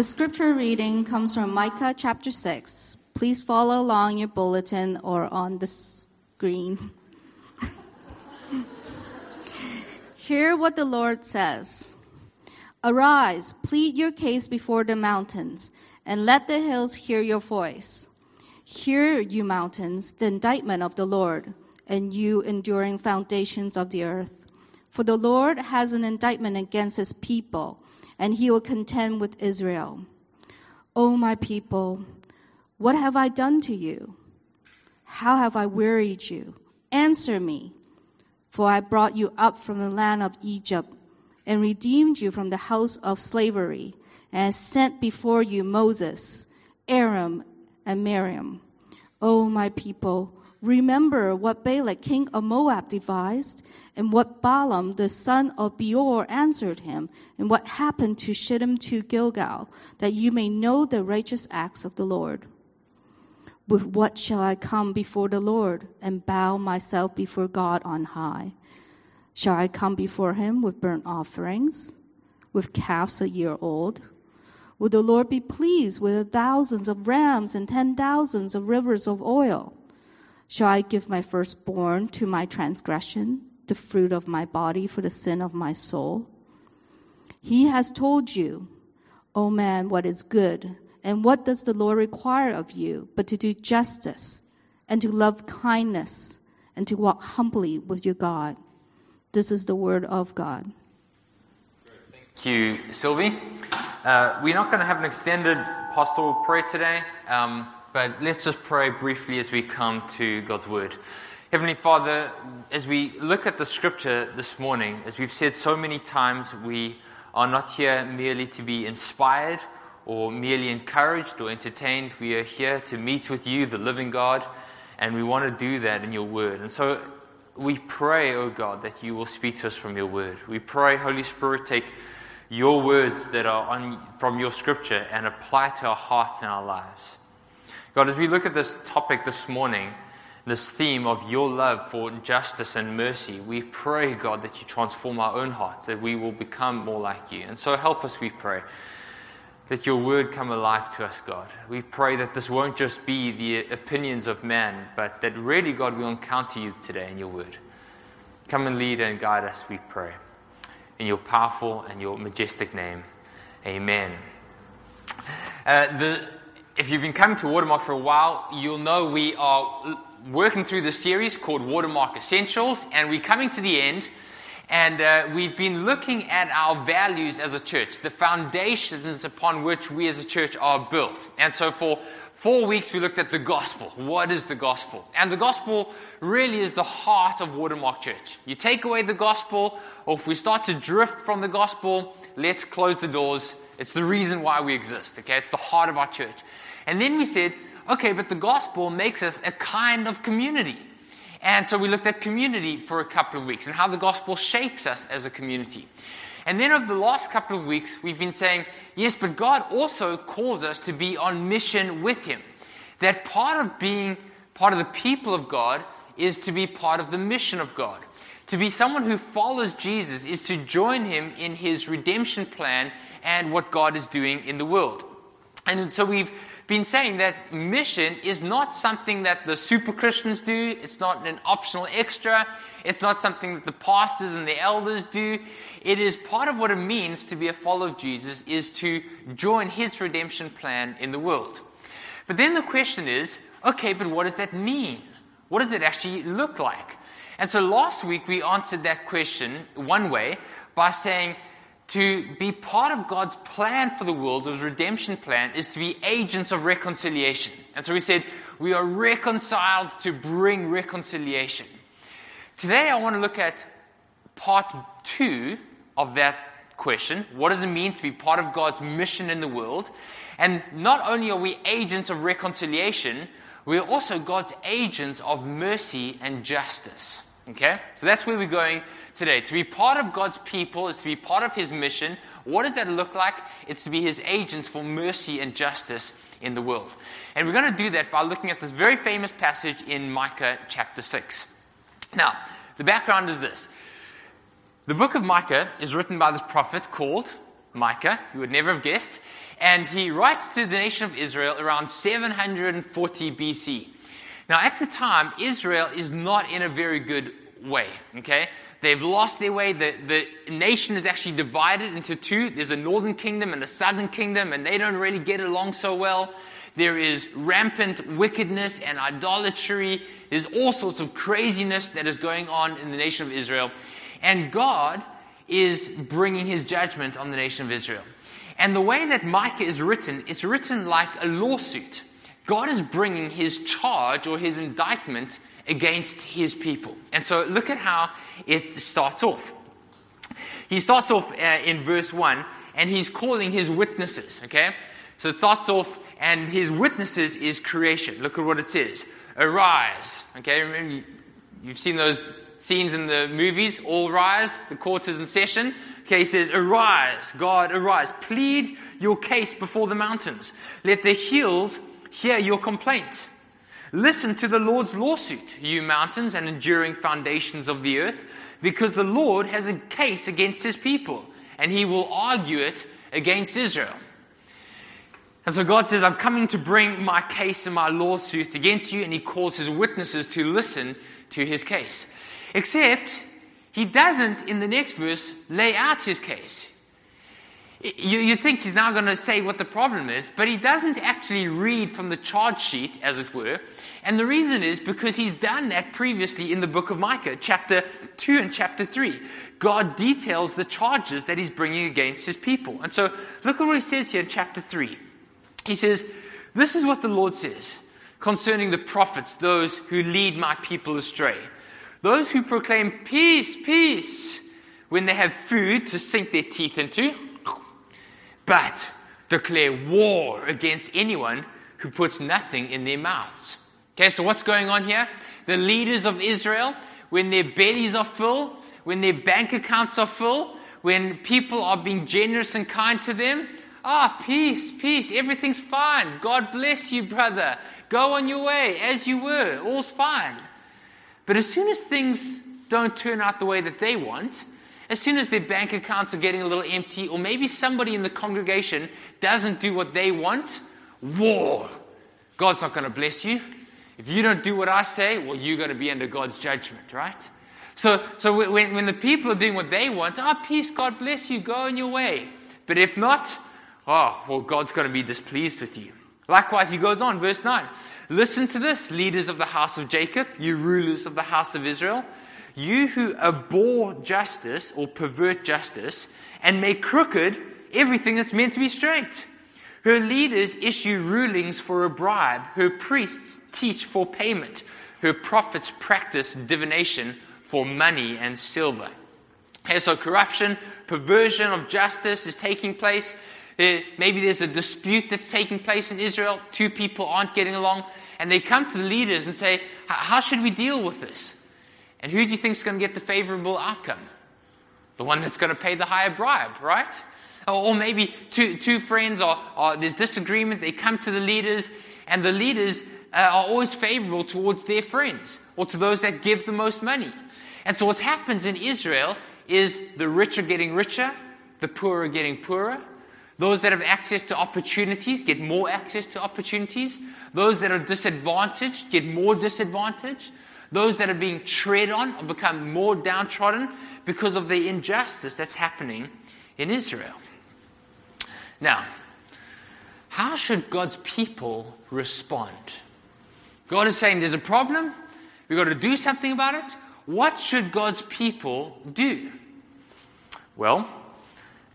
The scripture reading comes from Micah chapter 6. Please follow along your bulletin or on the screen. Hear what the Lord says Arise, plead your case before the mountains, and let the hills hear your voice. Hear, you mountains, the indictment of the Lord, and you enduring foundations of the earth. For the Lord has an indictment against his people, and he will contend with Israel. O my people, what have I done to you? How have I wearied you? Answer me. For I brought you up from the land of Egypt and redeemed you from the house of slavery, and sent before you Moses, Aaron, and Miriam. O my people, remember what Balak, king of Moab, devised, and what Balaam, the son of Beor, answered him, and what happened to Shittim to Gilgal, that you may know the righteous acts of the Lord. With what shall I come before the Lord and bow myself before God on high? Shall I come before him with burnt offerings, with calves a year old? Will the Lord be pleased with thousands of rams and ten thousands of rivers of oil? Shall I give my firstborn to my transgression, the fruit of my body for the sin of my soul? He has told you, O man, what is good and what does the Lord require of you but to do justice and to love kindness and to walk humbly with your God? This is the word of God. Thank you, Sylvie. Uh, we're not going to have an extended pastoral prayer today, um, but let's just pray briefly as we come to God's word. Heavenly Father, as we look at the scripture this morning, as we've said so many times, we are not here merely to be inspired or merely encouraged or entertained. We are here to meet with you, the living God, and we want to do that in your word. And so we pray, O oh God, that you will speak to us from your word. We pray, Holy Spirit, take your words that are on, from your scripture and apply to our hearts and our lives. God, as we look at this topic this morning, this theme of your love for justice and mercy, we pray, God, that you transform our own hearts, that we will become more like you. And so help us, we pray that your word come alive to us, God. We pray that this won't just be the opinions of man, but that really, God, we'll encounter you today in your word. Come and lead and guide us, we pray. In your powerful and your majestic name. Amen. Uh, the, if you've been coming to Watermark for a while, you'll know we are working through this series called Watermark Essentials, and we're coming to the end. And uh, we've been looking at our values as a church, the foundations upon which we as a church are built. And so for four weeks, we looked at the gospel. What is the gospel? And the gospel really is the heart of Watermark Church. You take away the gospel, or if we start to drift from the gospel, let's close the doors. It's the reason why we exist, okay? It's the heart of our church. And then we said, okay, but the gospel makes us a kind of community. And so we looked at community for a couple of weeks and how the gospel shapes us as a community. And then over the last couple of weeks, we've been saying, yes, but God also calls us to be on mission with Him. That part of being part of the people of God is to be part of the mission of God. To be someone who follows Jesus is to join Him in His redemption plan and what God is doing in the world. And so we've been saying that mission is not something that the super Christians do. It's not an optional extra. It's not something that the pastors and the elders do. It is part of what it means to be a follower of Jesus is to join his redemption plan in the world. But then the question is, okay, but what does that mean? What does it actually look like? And so last week we answered that question one way by saying to be part of God's plan for the world, His redemption plan, is to be agents of reconciliation. And so we said, we are reconciled to bring reconciliation. Today I want to look at part two of that question. What does it mean to be part of God's mission in the world? And not only are we agents of reconciliation, we are also God's agents of mercy and justice. Okay? So that's where we're going today. To be part of God's people is to be part of His mission. What does that look like? It's to be His agents for mercy and justice in the world. And we're going to do that by looking at this very famous passage in Micah chapter 6. Now, the background is this the book of Micah is written by this prophet called Micah, you would never have guessed. And he writes to the nation of Israel around 740 BC. Now, at the time, Israel is not in a very good way, okay? They've lost their way. The, the nation is actually divided into two. There's a northern kingdom and a southern kingdom, and they don't really get along so well. There is rampant wickedness and idolatry. There's all sorts of craziness that is going on in the nation of Israel. And God is bringing his judgment on the nation of Israel. And the way that Micah is written, it's written like a lawsuit. God is bringing his charge or his indictment against his people. And so look at how it starts off. He starts off uh, in verse 1 and he's calling his witnesses, okay? So it starts off and his witnesses is creation. Look at what it says. Arise, okay? Remember, you've seen those scenes in the movies, all rise, the court is in session. Okay, he says, Arise, God, arise. Plead your case before the mountains. Let the hills hear your complaint. Listen to the Lord's lawsuit, you mountains and enduring foundations of the earth, because the Lord has a case against his people, and he will argue it against Israel. And so God says, I'm coming to bring my case and my lawsuit against you, and he calls his witnesses to listen to his case. Except, he doesn't, in the next verse, lay out his case. You, you think he's now going to say what the problem is, but he doesn't actually read from the charge sheet, as it were. And the reason is because he's done that previously in the book of Micah, chapter 2 and chapter 3. God details the charges that he's bringing against his people. And so look at what he says here in chapter 3. He says, This is what the Lord says concerning the prophets, those who lead my people astray. Those who proclaim peace, peace, when they have food to sink their teeth into but declare war against anyone who puts nothing in their mouths. Okay, so what's going on here? The leaders of Israel, when their bellies are full, when their bank accounts are full, when people are being generous and kind to them, ah, peace, peace, everything's fine. God bless you, brother. Go on your way as you were, all's fine. But as soon as things don't turn out the way that they want, as soon as their bank accounts are getting a little empty, or maybe somebody in the congregation doesn't do what they want, war. God's not going to bless you. If you don't do what I say, well, you're going to be under God's judgment, right? So, so when, when the people are doing what they want, ah, oh, peace, God bless you, go on your way. But if not, oh, well, God's going to be displeased with you. Likewise, he goes on, verse 9. Listen to this, leaders of the house of Jacob, you rulers of the house of Israel. You who abhor justice or pervert justice and make crooked everything that's meant to be straight. Her leaders issue rulings for a bribe. Her priests teach for payment. Her prophets practice divination for money and silver. Okay, so corruption, perversion of justice is taking place. Maybe there's a dispute that's taking place in Israel. Two people aren't getting along. And they come to the leaders and say, How should we deal with this? And who do you think is going to get the favorable outcome? The one that's going to pay the higher bribe, right? Or maybe two, two friends are there's disagreement, they come to the leaders, and the leaders uh, are always favorable towards their friends or to those that give the most money. And so what happens in Israel is the rich are getting richer, the poor are getting poorer. Those that have access to opportunities get more access to opportunities. Those that are disadvantaged get more disadvantaged. Those that are being tread on or become more downtrodden because of the injustice that's happening in Israel. Now, how should God's people respond? God is saying there's a problem, we've got to do something about it. What should God's people do? Well,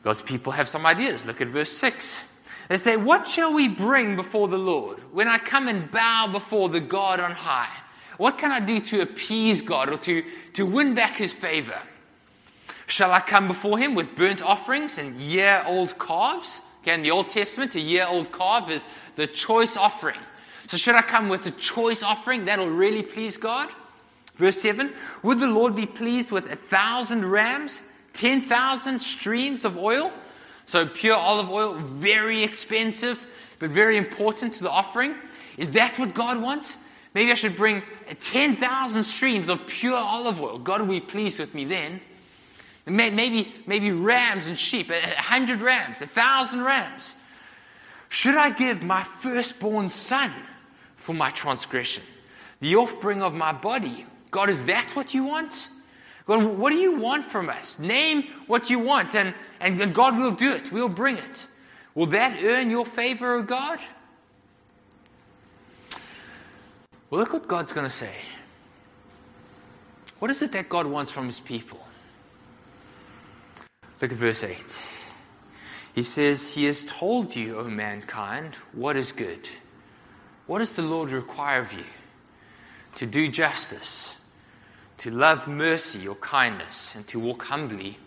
God's people have some ideas. Look at verse 6. They say, What shall we bring before the Lord when I come and bow before the God on high? What can I do to appease God or to, to win back his favor? Shall I come before him with burnt offerings and year old calves? Okay, in the Old Testament, a year old calf is the choice offering. So, should I come with a choice offering? That'll really please God. Verse 7 Would the Lord be pleased with a thousand rams, 10,000 streams of oil? So, pure olive oil, very expensive, but very important to the offering. Is that what God wants? Maybe I should bring 10,000 streams of pure olive oil. God will be pleased with me then. Maybe, maybe rams and sheep, a hundred rams, a thousand rams. Should I give my firstborn son for my transgression? The offspring of my body. God, is that what you want? God, what do you want from us? Name what you want, and, and God will do it. We'll bring it. Will that earn your favor, O God? Well, look what God's going to say. What is it that God wants from his people? Look at verse 8. He says, He has told you, O mankind, what is good. What does the Lord require of you? To do justice, to love mercy or kindness, and to walk humbly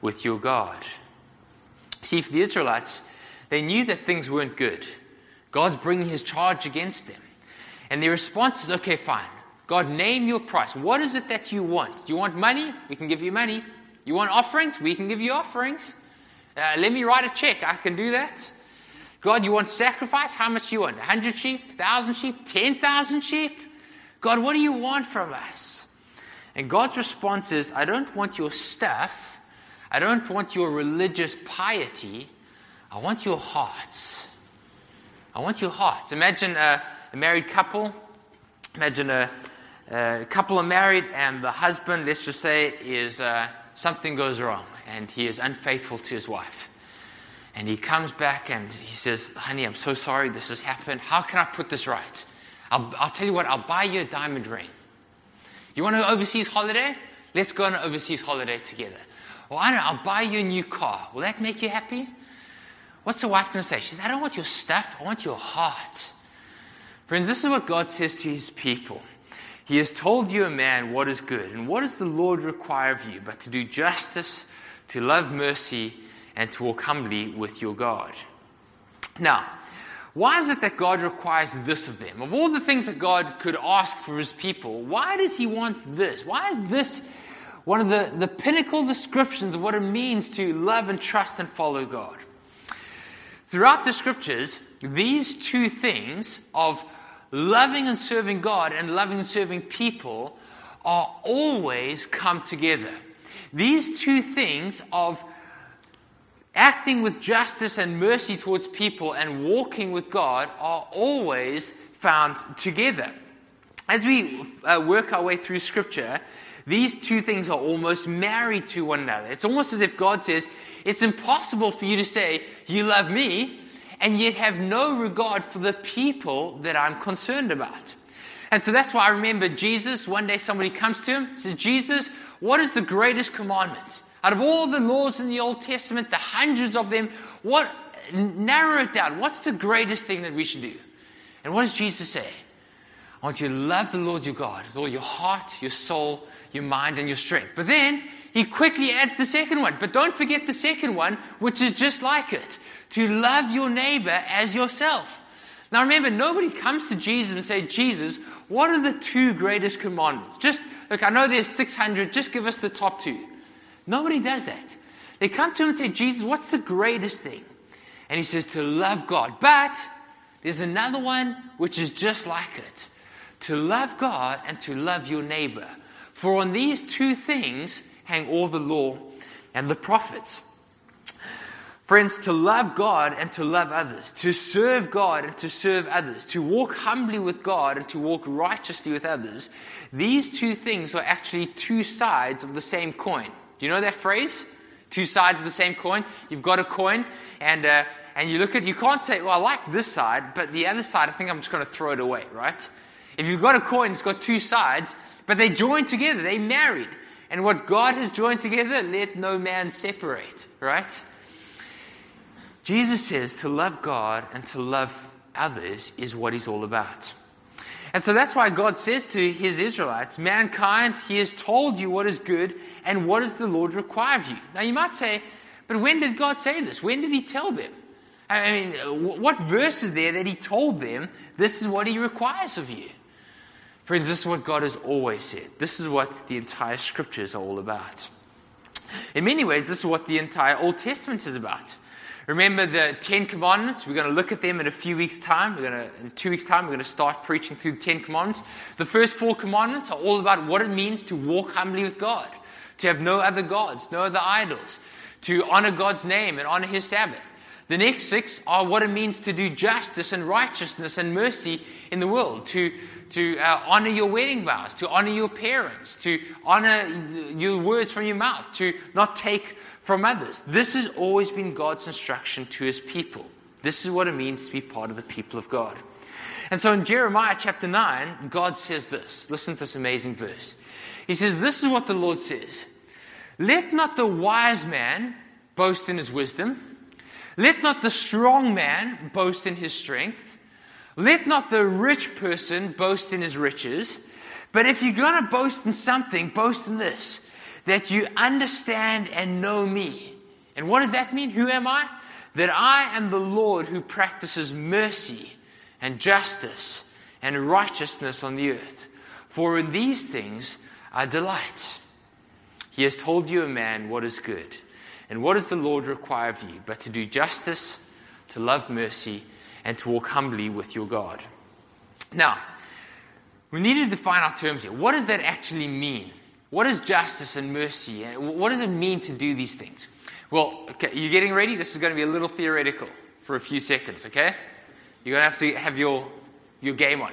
with your God. See, for the Israelites, they knew that things weren't good. God's bringing his charge against them. And the response is okay, fine. God, name your price. What is it that you want? Do you want money? We can give you money. You want offerings? We can give you offerings. Uh, let me write a check. I can do that. God, you want sacrifice? How much do you want? 100 sheep? 1,000 sheep? 10,000 sheep? God, what do you want from us? And God's response is, I don't want your stuff. I don't want your religious piety. I want your hearts. I want your hearts. Imagine a, a married couple. Imagine a, a, couple are married, and the husband, let's just say, is uh, something goes wrong and he is unfaithful to his wife. And he comes back and he says, Honey, I'm so sorry this has happened. How can I put this right? I'll, I'll tell you what, I'll buy you a diamond ring. You want an overseas holiday? Let's go on an overseas holiday together. Well, I know, I'll buy you a new car. Will that make you happy? What's the wife going to say? She says, I don't want your stuff, I want your heart. Friends, this is what God says to his people. He has told you, a man, what is good. And what does the Lord require of you but to do justice, to love mercy, and to walk humbly with your God? Now, why is it that God requires this of them? Of all the things that God could ask for his people, why does he want this? Why is this one of the, the pinnacle descriptions of what it means to love and trust and follow God? Throughout the scriptures, these two things of loving and serving God and loving and serving people are always come together. These two things of acting with justice and mercy towards people and walking with God are always found together. As we uh, work our way through Scripture, these two things are almost married to one another. It's almost as if God says, It's impossible for you to say, You love me, and yet have no regard for the people that I'm concerned about. And so that's why I remember Jesus, one day somebody comes to him, says, Jesus, what is the greatest commandment? Out of all the laws in the Old Testament, the hundreds of them, what, narrow it down. What's the greatest thing that we should do? And what does Jesus say? Want you to love the Lord your God with all your heart, your soul, your mind, and your strength. But then he quickly adds the second one. But don't forget the second one, which is just like it to love your neighbor as yourself. Now remember, nobody comes to Jesus and say, Jesus, what are the two greatest commandments? Just, look, I know there's 600, just give us the top two. Nobody does that. They come to him and say, Jesus, what's the greatest thing? And he says, to love God. But there's another one which is just like it to love God and to love your neighbor. For on these two things hang all the law and the prophets. Friends, to love God and to love others, to serve God and to serve others, to walk humbly with God and to walk righteously with others, these two things are actually two sides of the same coin. Do you know that phrase? Two sides of the same coin. You've got a coin, and uh, and you look at you can't say, well, I like this side, but the other side, I think I'm just going to throw it away, right? If you've got a coin, it's got two sides, but they join together, they married, and what God has joined together, let no man separate, right? Jesus says to love God and to love others is what he's all about. And so that's why God says to his Israelites, mankind, he has told you what is good and what does the Lord require of you. Now you might say, but when did God say this? When did he tell them? I mean, what verse is there that he told them this is what he requires of you? Friends, this is what God has always said. This is what the entire scriptures are all about. In many ways, this is what the entire Old Testament is about. Remember the Ten Commandments? We're going to look at them in a few weeks' time. We're going to, in two weeks' time, we're going to start preaching through the Ten Commandments. The first four commandments are all about what it means to walk humbly with God, to have no other gods, no other idols, to honor God's name and honor his Sabbath. The next six are what it means to do justice and righteousness and mercy in the world, to, to uh, honor your wedding vows, to honor your parents, to honor your words from your mouth, to not take from others. This has always been God's instruction to his people. This is what it means to be part of the people of God. And so in Jeremiah chapter 9, God says this. Listen to this amazing verse. He says, This is what the Lord says Let not the wise man boast in his wisdom, let not the strong man boast in his strength, let not the rich person boast in his riches. But if you're going to boast in something, boast in this that you understand and know me. And what does that mean? Who am I? That I am the Lord who practices mercy and justice and righteousness on the earth. For in these things I delight. He has told you, a man, what is good. And what does the Lord require of you? But to do justice, to love mercy, and to walk humbly with your God. Now, we need to define our terms here. What does that actually mean? What is justice and mercy? What does it mean to do these things? Well, okay, you getting ready? This is going to be a little theoretical for a few seconds, okay? You're going to have to have your, your game on.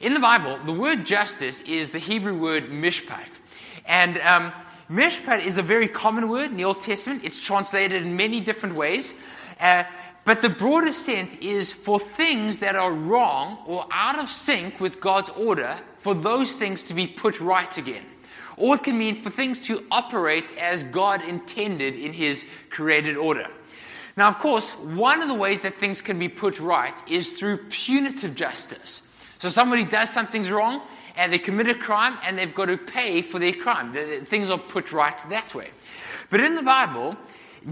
In the Bible, the word justice is the Hebrew word mishpat. And um, mishpat is a very common word in the Old Testament. It's translated in many different ways. Uh, but the broader sense is for things that are wrong or out of sync with God's order, for those things to be put right again. Or it can mean for things to operate as God intended in His created order. Now, of course, one of the ways that things can be put right is through punitive justice. So somebody does something's wrong and they commit a crime and they've got to pay for their crime. Things are put right that way. But in the Bible,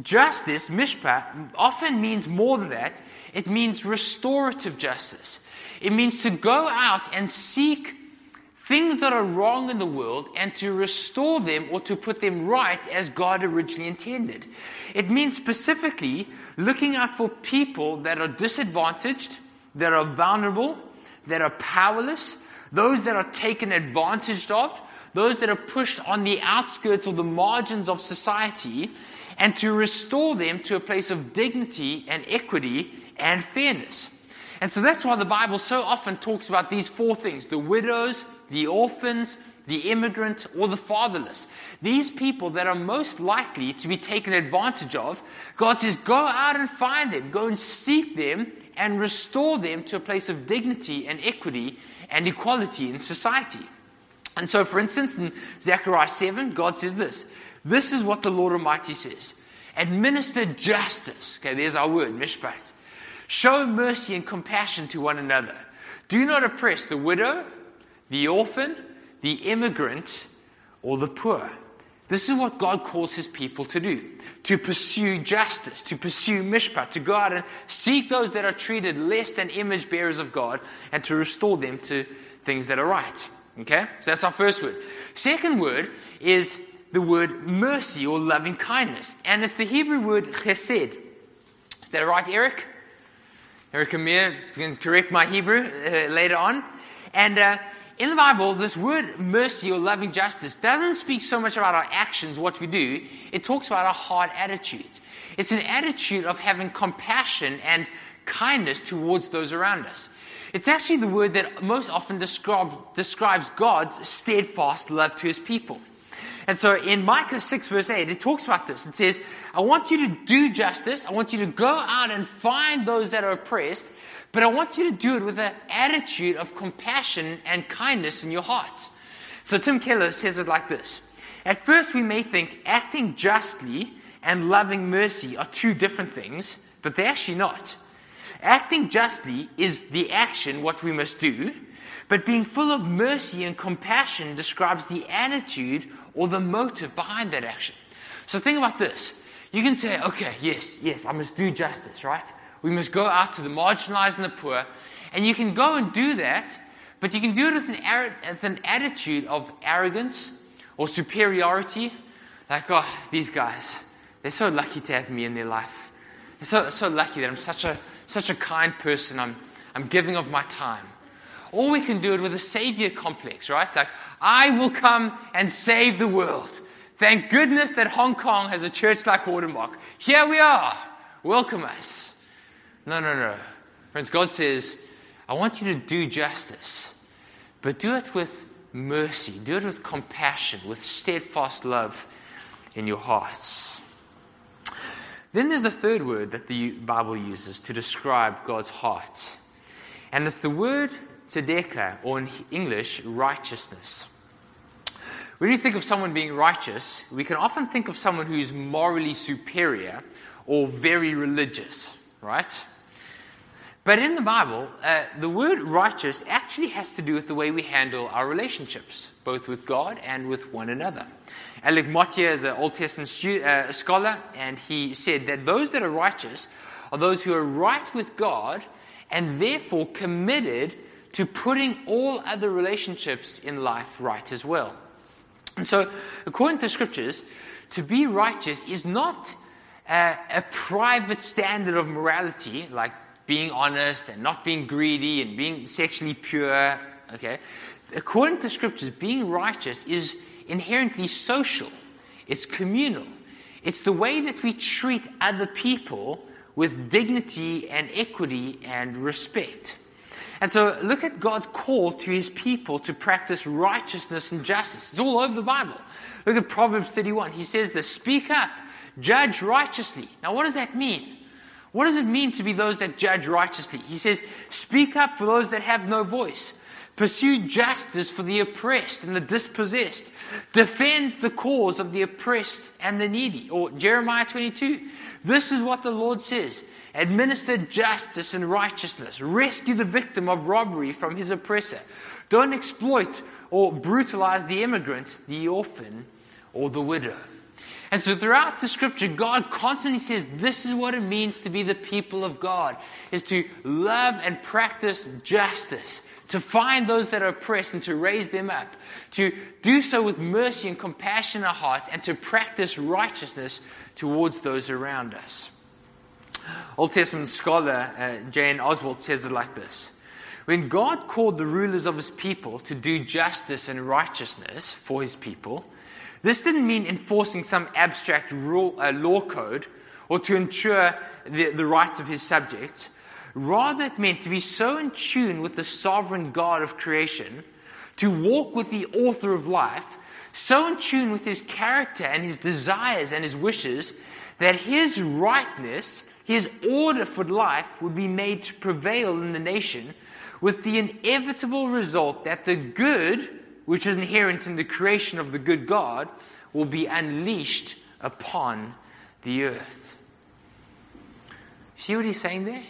justice, mishpat, often means more than that. It means restorative justice. It means to go out and seek things that are wrong in the world and to restore them or to put them right as God originally intended. It means specifically looking out for people that are disadvantaged, that are vulnerable, that are powerless, those that are taken advantage of, those that are pushed on the outskirts or the margins of society, and to restore them to a place of dignity and equity and fairness. And so that's why the Bible so often talks about these four things the widows, the orphans, the immigrant, or the fatherless. These people that are most likely to be taken advantage of, God says, go out and find them, go and seek them, and restore them to a place of dignity and equity and equality in society. And so, for instance, in Zechariah 7, God says this This is what the Lord Almighty says Administer justice. Okay, there's our word, mishpat. Show mercy and compassion to one another. Do not oppress the widow the orphan, the immigrant, or the poor. This is what God calls his people to do to pursue justice, to pursue mishpat, to go out and seek those that are treated less than image bearers of God, and to restore them to things that are right. Okay? So that's our first word. Second word is the word mercy or loving kindness. And it's the Hebrew word chesed. Is that right, Eric? Eric Amir can correct my Hebrew uh, later on. And uh, in the Bible, this word mercy or loving justice doesn't speak so much about our actions, what we do. It talks about our heart attitudes. It's an attitude of having compassion and kindness towards those around us. It's actually the word that most often describe, describes God's steadfast love to his people. And so in Micah 6, verse 8, it talks about this. It says, I want you to do justice. I want you to go out and find those that are oppressed but I want you to do it with an attitude of compassion and kindness in your hearts. So Tim Keller says it like this At first, we may think acting justly and loving mercy are two different things, but they're actually not. Acting justly is the action, what we must do, but being full of mercy and compassion describes the attitude or the motive behind that action. So think about this. You can say, okay, yes, yes, I must do justice, right? We must go out to the marginalized and the poor. And you can go and do that, but you can do it with an, with an attitude of arrogance or superiority. Like, oh, these guys, they're so lucky to have me in their life. They're so, so lucky that I'm such a, such a kind person. I'm, I'm giving of my time. Or we can do it with a savior complex, right? Like, I will come and save the world. Thank goodness that Hong Kong has a church like Watermark. Here we are. Welcome us. No, no, no. Friends, God says, I want you to do justice, but do it with mercy, do it with compassion, with steadfast love in your hearts. Then there's a third word that the Bible uses to describe God's heart, and it's the word tzedekah, or in English, righteousness. When you think of someone being righteous, we can often think of someone who's morally superior or very religious, right? But in the Bible, uh, the word righteous actually has to do with the way we handle our relationships, both with God and with one another. Alec Motyer is an Old Testament stu- uh, scholar, and he said that those that are righteous are those who are right with God and therefore committed to putting all other relationships in life right as well. And so, according to scriptures, to be righteous is not a, a private standard of morality, like being honest and not being greedy and being sexually pure. Okay? According to the scriptures, being righteous is inherently social, it's communal. It's the way that we treat other people with dignity and equity and respect. And so look at God's call to his people to practice righteousness and justice. It's all over the Bible. Look at Proverbs 31. He says this Speak up, judge righteously. Now, what does that mean? What does it mean to be those that judge righteously? He says, Speak up for those that have no voice. Pursue justice for the oppressed and the dispossessed. Defend the cause of the oppressed and the needy. Or Jeremiah 22. This is what the Lord says administer justice and righteousness, rescue the victim of robbery from his oppressor. Don't exploit or brutalize the immigrant, the orphan, or the widow. And so throughout the scripture, God constantly says this is what it means to be the people of God, is to love and practice justice, to find those that are oppressed and to raise them up, to do so with mercy and compassion in our hearts, and to practice righteousness towards those around us. Old Testament scholar uh, J.N. Oswalt says it like this When God called the rulers of his people to do justice and righteousness for his people, this didn't mean enforcing some abstract rule, uh, law code or to ensure the, the rights of his subjects. Rather, it meant to be so in tune with the sovereign God of creation, to walk with the author of life, so in tune with his character and his desires and his wishes, that his rightness his order for life would be made to prevail in the nation, with the inevitable result that the good, which is inherent in the creation of the good God, will be unleashed upon the earth. See what he's saying there?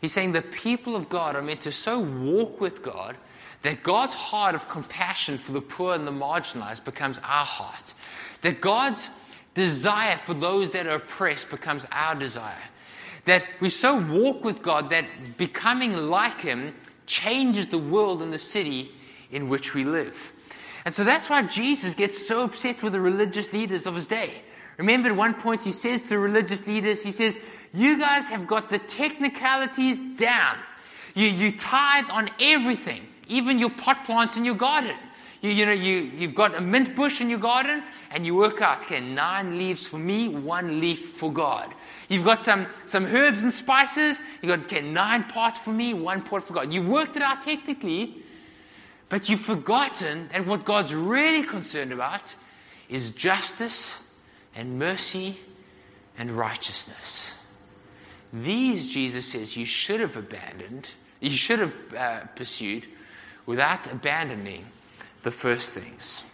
He's saying the people of God are meant to so walk with God that God's heart of compassion for the poor and the marginalized becomes our heart. That God's desire for those that are oppressed becomes our desire. That we so walk with God that becoming like Him changes the world and the city in which we live. And so that's why Jesus gets so upset with the religious leaders of his day. Remember, at one point he says to religious leaders, he says, You guys have got the technicalities down. You, you tithe on everything, even your pot plants in your garden. You, you know, you, you've got a mint bush in your garden and you work out, okay, nine leaves for me, one leaf for God. You've got some, some herbs and spices. You've got, okay, nine parts for me, one part for God. You've worked it out technically, but you've forgotten that what God's really concerned about is justice and mercy and righteousness. These, Jesus says, you should have abandoned, you should have uh, pursued without abandoning the first things.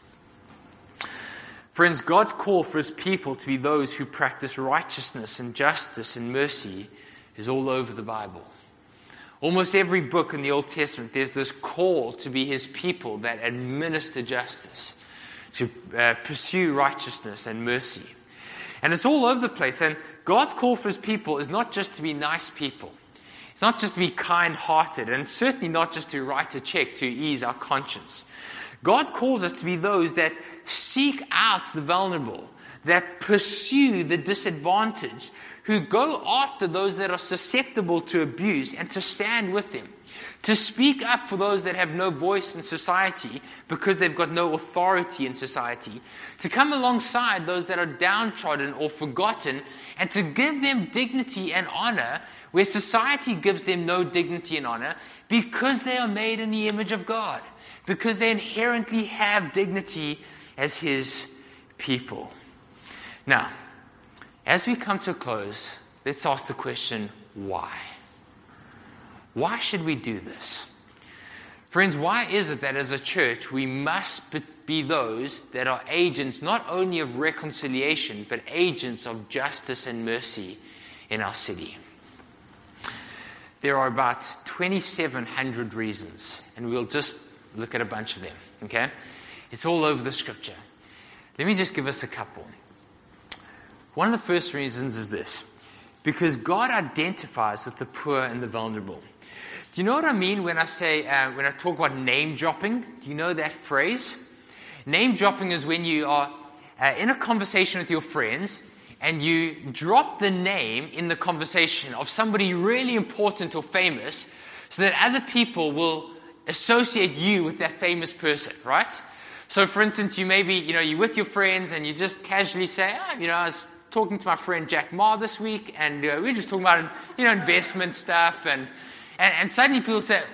Friends, God's call for his people to be those who practice righteousness and justice and mercy is all over the Bible. Almost every book in the Old Testament, there's this call to be his people that administer justice, to uh, pursue righteousness and mercy. And it's all over the place. And God's call for his people is not just to be nice people. It's not just to be kind hearted, and certainly not just to write a check to ease our conscience. God calls us to be those that seek out the vulnerable, that pursue the disadvantaged, who go after those that are susceptible to abuse and to stand with them, to speak up for those that have no voice in society because they've got no authority in society, to come alongside those that are downtrodden or forgotten, and to give them dignity and honor where society gives them no dignity and honor because they are made in the image of God, because they inherently have dignity as His people. Now, as we come to a close, let's ask the question why? Why should we do this? Friends, why is it that as a church we must be those that are agents not only of reconciliation, but agents of justice and mercy in our city? There are about 2,700 reasons, and we'll just look at a bunch of them, okay? It's all over the scripture. Let me just give us a couple. One of the first reasons is this because God identifies with the poor and the vulnerable. Do you know what I mean when I say, uh, when I talk about name dropping? Do you know that phrase? Name dropping is when you are uh, in a conversation with your friends and you drop the name in the conversation of somebody really important or famous so that other people will associate you with that famous person, right? So, for instance, you maybe, you know, you're with your friends and you just casually say, oh, you know, I was talking to my friend Jack Ma this week, and uh, we are just talking about you know investment stuff, and, and and suddenly people say,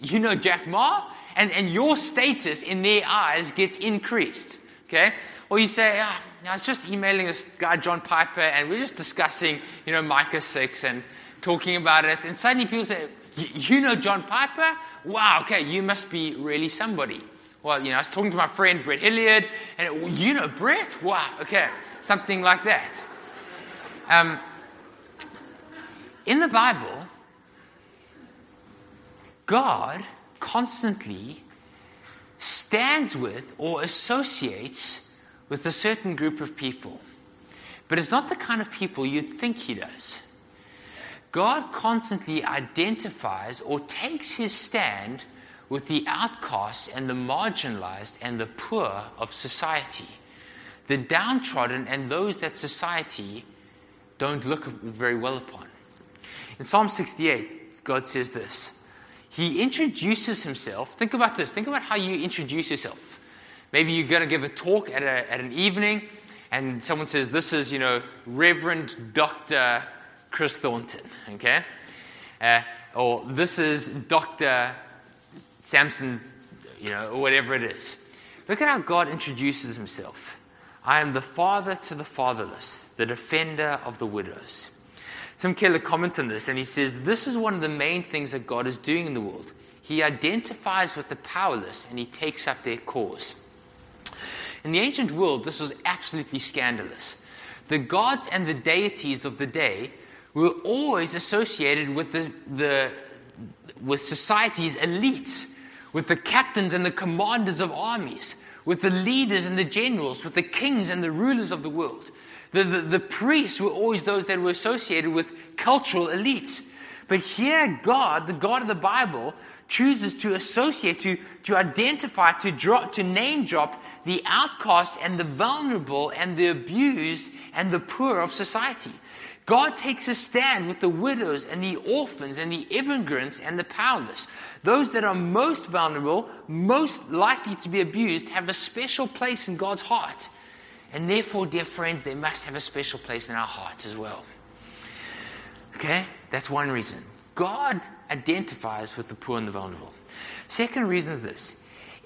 you know Jack Ma, and and your status in their eyes gets increased. Okay, or you say, ah, I was just emailing this guy John Piper, and we're just discussing you know Micah six and talking about it, and suddenly people say, you know John Piper? Wow, okay, you must be really somebody. Well, you know, I was talking to my friend Brett Hilliard, and it, you know Brett? Wow, okay something like that. Um, in the Bible, God constantly stands with or associates with a certain group of people. But it's not the kind of people you'd think he does. God constantly identifies or takes his stand with the outcasts and the marginalized and the poor of society the downtrodden and those that society don't look very well upon. In Psalm 68, God says this. He introduces himself. Think about this. Think about how you introduce yourself. Maybe you're going to give a talk at, a, at an evening, and someone says, This is, you know, Reverend Dr. Chris Thornton, okay? Uh, or this is Dr. Samson, you know, or whatever it is. Look at how God introduces himself. I am the father to the fatherless, the defender of the widows. Tim Keller comments on this and he says, This is one of the main things that God is doing in the world. He identifies with the powerless and he takes up their cause. In the ancient world, this was absolutely scandalous. The gods and the deities of the day were always associated with, the, the, with society's elites, with the captains and the commanders of armies with the leaders and the generals, with the kings and the rulers of the world. The, the, the, priests were always those that were associated with cultural elites. But here, God, the God of the Bible, chooses to associate, to, to identify, to, drop, to name drop the outcast and the vulnerable and the abused and the poor of society. God takes a stand with the widows and the orphans and the immigrants and the powerless. Those that are most vulnerable, most likely to be abused, have a special place in God's heart. And therefore, dear friends, they must have a special place in our hearts as well. Okay? That's one reason. God identifies with the poor and the vulnerable. Second reason is this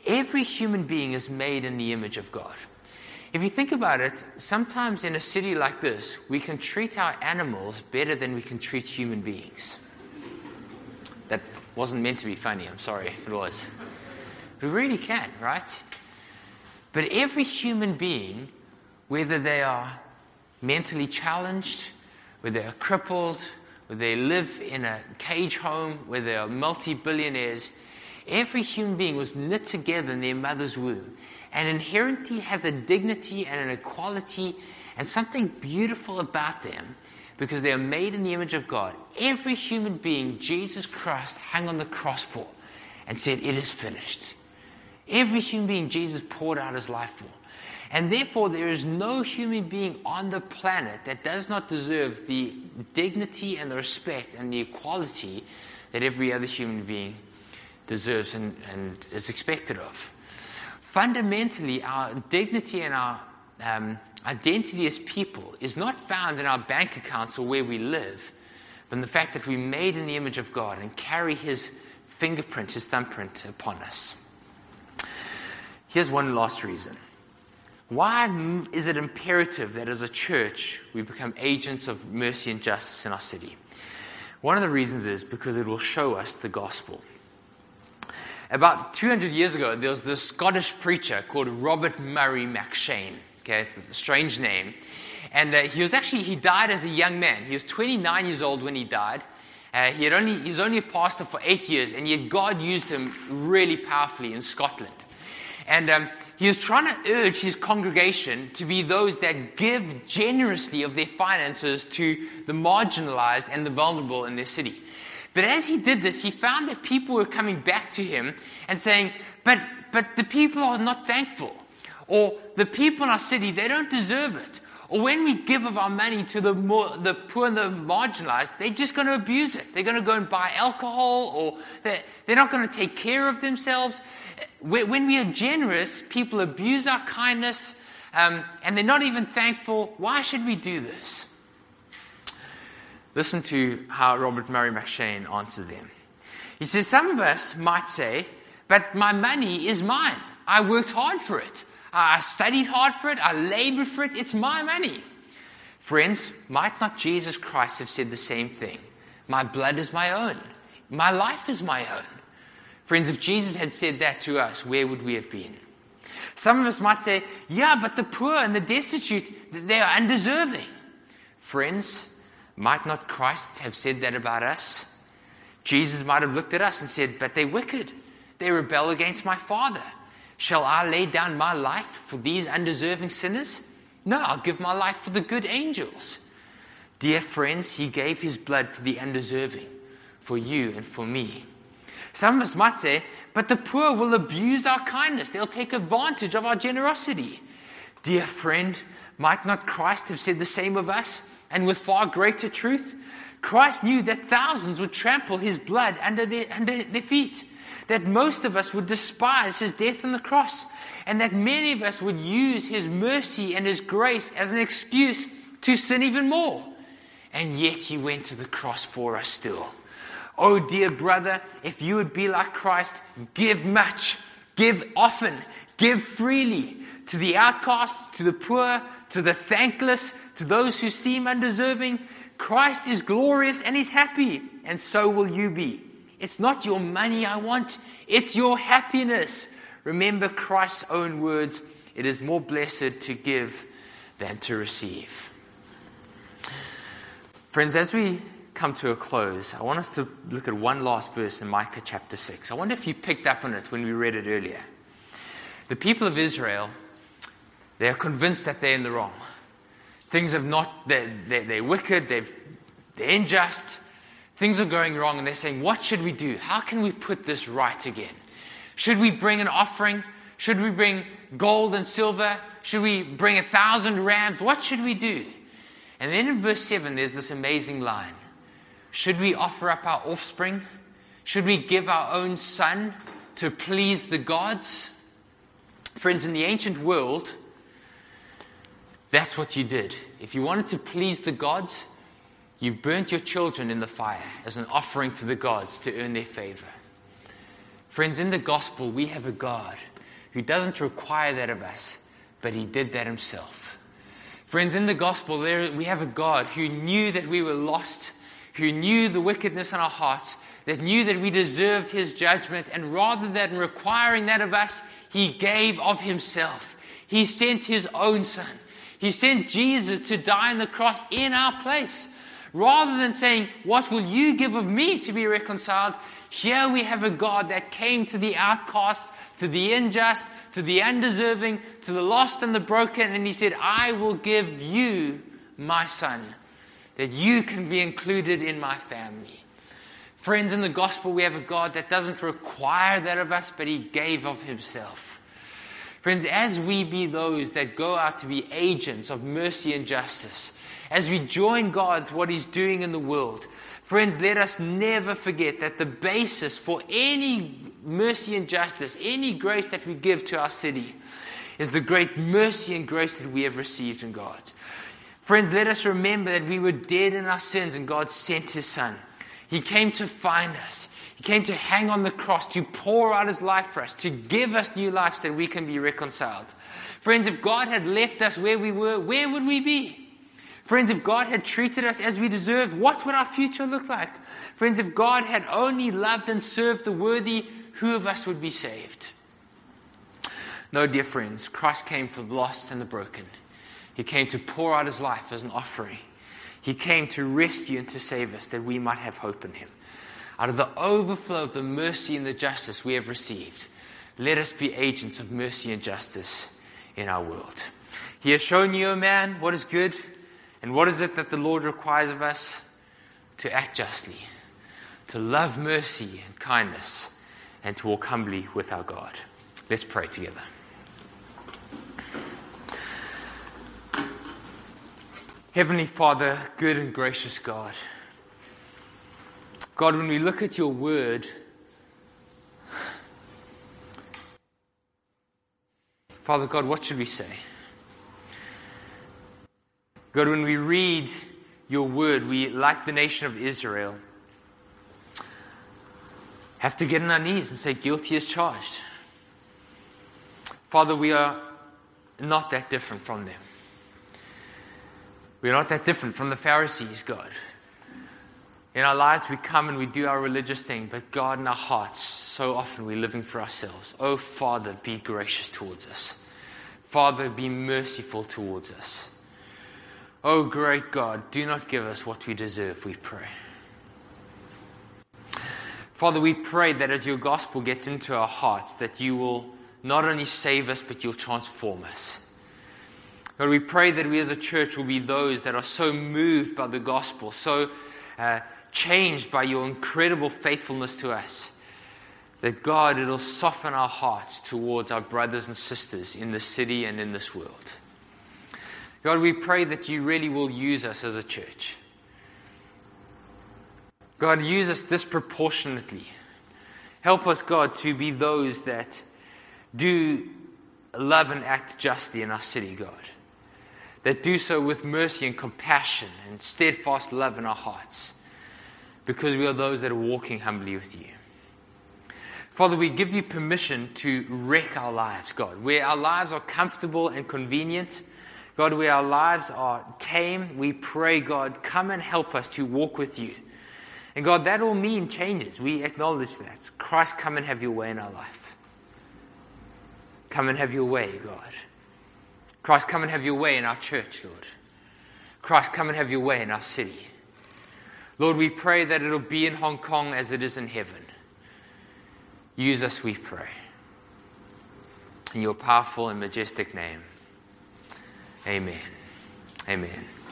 every human being is made in the image of God. If you think about it, sometimes in a city like this, we can treat our animals better than we can treat human beings. That wasn't meant to be funny, I'm sorry if it was. We really can, right? But every human being, whether they are mentally challenged, whether they are crippled, whether they live in a cage home, whether they are multi billionaires, every human being was knit together in their mother's womb and inherently has a dignity and an equality and something beautiful about them because they are made in the image of God. Every human being Jesus Christ hung on the cross for and said, It is finished. Every human being Jesus poured out his life for. And therefore, there is no human being on the planet that does not deserve the dignity and the respect and the equality that every other human being deserves and, and is expected of. Fundamentally, our dignity and our um, identity as people is not found in our bank accounts or where we live, but in the fact that we're made in the image of God and carry His fingerprint, His thumbprint upon us. Here's one last reason. Why is it imperative that as a church we become agents of mercy and justice in our city? One of the reasons is because it will show us the gospel. About 200 years ago, there was this Scottish preacher called Robert Murray M'Cheyne. Okay, it's a strange name. And uh, he was actually, he died as a young man. He was 29 years old when he died. Uh, he, had only, he was only a pastor for eight years, and yet God used him really powerfully in Scotland. And um, he was trying to urge his congregation to be those that give generously of their finances to the marginalized and the vulnerable in their city. But as he did this, he found that people were coming back to him and saying, But, but the people are not thankful. Or the people in our city, they don't deserve it. Or when we give of our money to the, more, the poor and the marginalized, they're just going to abuse it. They're going to go and buy alcohol, or they're, they're not going to take care of themselves. When we are generous, people abuse our kindness, um, and they're not even thankful. Why should we do this? Listen to how Robert Murray M'Cheyne answered them. He says, Some of us might say, but my money is mine. I worked hard for it. I studied hard for it. I labored for it. It's my money. Friends, might not Jesus Christ have said the same thing? My blood is my own. My life is my own. Friends, if Jesus had said that to us, where would we have been? Some of us might say, yeah, but the poor and the destitute, they are undeserving. Friends, might not Christ have said that about us? Jesus might have looked at us and said, but they're wicked. They rebel against my Father. Shall I lay down my life for these undeserving sinners? No, I'll give my life for the good angels. Dear friends, he gave his blood for the undeserving, for you and for me. Some of us might say, but the poor will abuse our kindness. They'll take advantage of our generosity. Dear friend, might not Christ have said the same of us, and with far greater truth? Christ knew that thousands would trample his blood under their, under their feet that most of us would despise his death on the cross, and that many of us would use his mercy and his grace as an excuse to sin even more. And yet he went to the cross for us still. Oh, dear brother, if you would be like Christ, give much, give often, give freely to the outcasts, to the poor, to the thankless, to those who seem undeserving. Christ is glorious and he's happy, and so will you be. It's not your money I want, it's your happiness. Remember Christ's own words it is more blessed to give than to receive. Friends, as we come to a close, I want us to look at one last verse in Micah chapter 6. I wonder if you picked up on it when we read it earlier. The people of Israel, they are convinced that they're in the wrong. Things have not, they're, they're, they're wicked, they've, they're unjust, Things are going wrong, and they're saying, What should we do? How can we put this right again? Should we bring an offering? Should we bring gold and silver? Should we bring a thousand rams? What should we do? And then in verse 7, there's this amazing line Should we offer up our offspring? Should we give our own son to please the gods? Friends, in the ancient world, that's what you did. If you wanted to please the gods, you burnt your children in the fire as an offering to the gods to earn their favor. Friends, in the gospel, we have a God who doesn't require that of us, but he did that himself. Friends, in the gospel, there, we have a God who knew that we were lost, who knew the wickedness in our hearts, that knew that we deserved his judgment, and rather than requiring that of us, he gave of himself. He sent his own son. He sent Jesus to die on the cross in our place Rather than saying, What will you give of me to be reconciled? Here we have a God that came to the outcast, to the unjust, to the undeserving, to the lost and the broken, and He said, I will give you my son, that you can be included in my family. Friends, in the gospel, we have a God that doesn't require that of us, but He gave of Himself. Friends, as we be those that go out to be agents of mercy and justice, as we join God with what He's doing in the world, friends, let us never forget that the basis for any mercy and justice, any grace that we give to our city, is the great mercy and grace that we have received in God. Friends, let us remember that we were dead in our sins and God sent His Son. He came to find us. He came to hang on the cross, to pour out his life for us, to give us new life so that we can be reconciled. Friends, if God had left us where we were, where would we be? Friends, if God had treated us as we deserve, what would our future look like? Friends, if God had only loved and served the worthy, who of us would be saved? No, dear friends, Christ came for the lost and the broken. He came to pour out his life as an offering. He came to rescue and to save us that we might have hope in him out of the overflow of the mercy and the justice we have received, let us be agents of mercy and justice in our world. He has shown you, O man, what is good, and what is it that the Lord requires of us? To act justly, to love mercy and kindness, and to walk humbly with our God. Let's pray together. Heavenly Father, good and gracious God. God, when we look at your word, Father God, what should we say? God, when we read your word, we, like the nation of Israel, have to get on our knees and say, Guilty as charged. Father, we are not that different from them. We're not that different from the Pharisees, God. In our lives, we come and we do our religious thing, but God, in our hearts, so often we're living for ourselves. Oh, Father, be gracious towards us. Father, be merciful towards us. Oh, great God, do not give us what we deserve, we pray. Father, we pray that as your gospel gets into our hearts, that you will not only save us, but you'll transform us. God, we pray that we as a church will be those that are so moved by the gospel, so uh, changed by your incredible faithfulness to us. That God, it'll soften our hearts towards our brothers and sisters in the city and in this world. God, we pray that you really will use us as a church. God, use us disproportionately. Help us, God, to be those that do love and act justly in our city, God. That do so with mercy and compassion and steadfast love in our hearts because we are those that are walking humbly with you. Father, we give you permission to wreck our lives, God. Where our lives are comfortable and convenient, God, where our lives are tame, we pray, God, come and help us to walk with you. And God, that will mean changes. We acknowledge that. Christ, come and have your way in our life. Come and have your way, God. Christ, come and have your way in our church, Lord. Christ, come and have your way in our city. Lord, we pray that it'll be in Hong Kong as it is in heaven. Use us, we pray. In your powerful and majestic name. Amen. Amen.